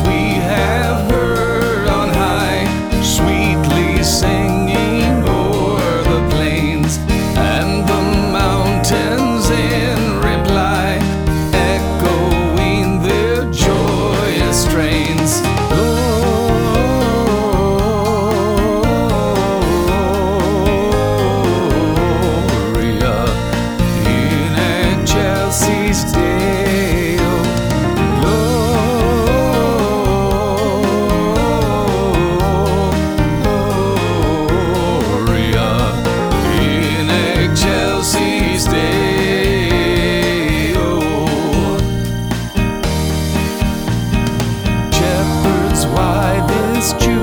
we It's true.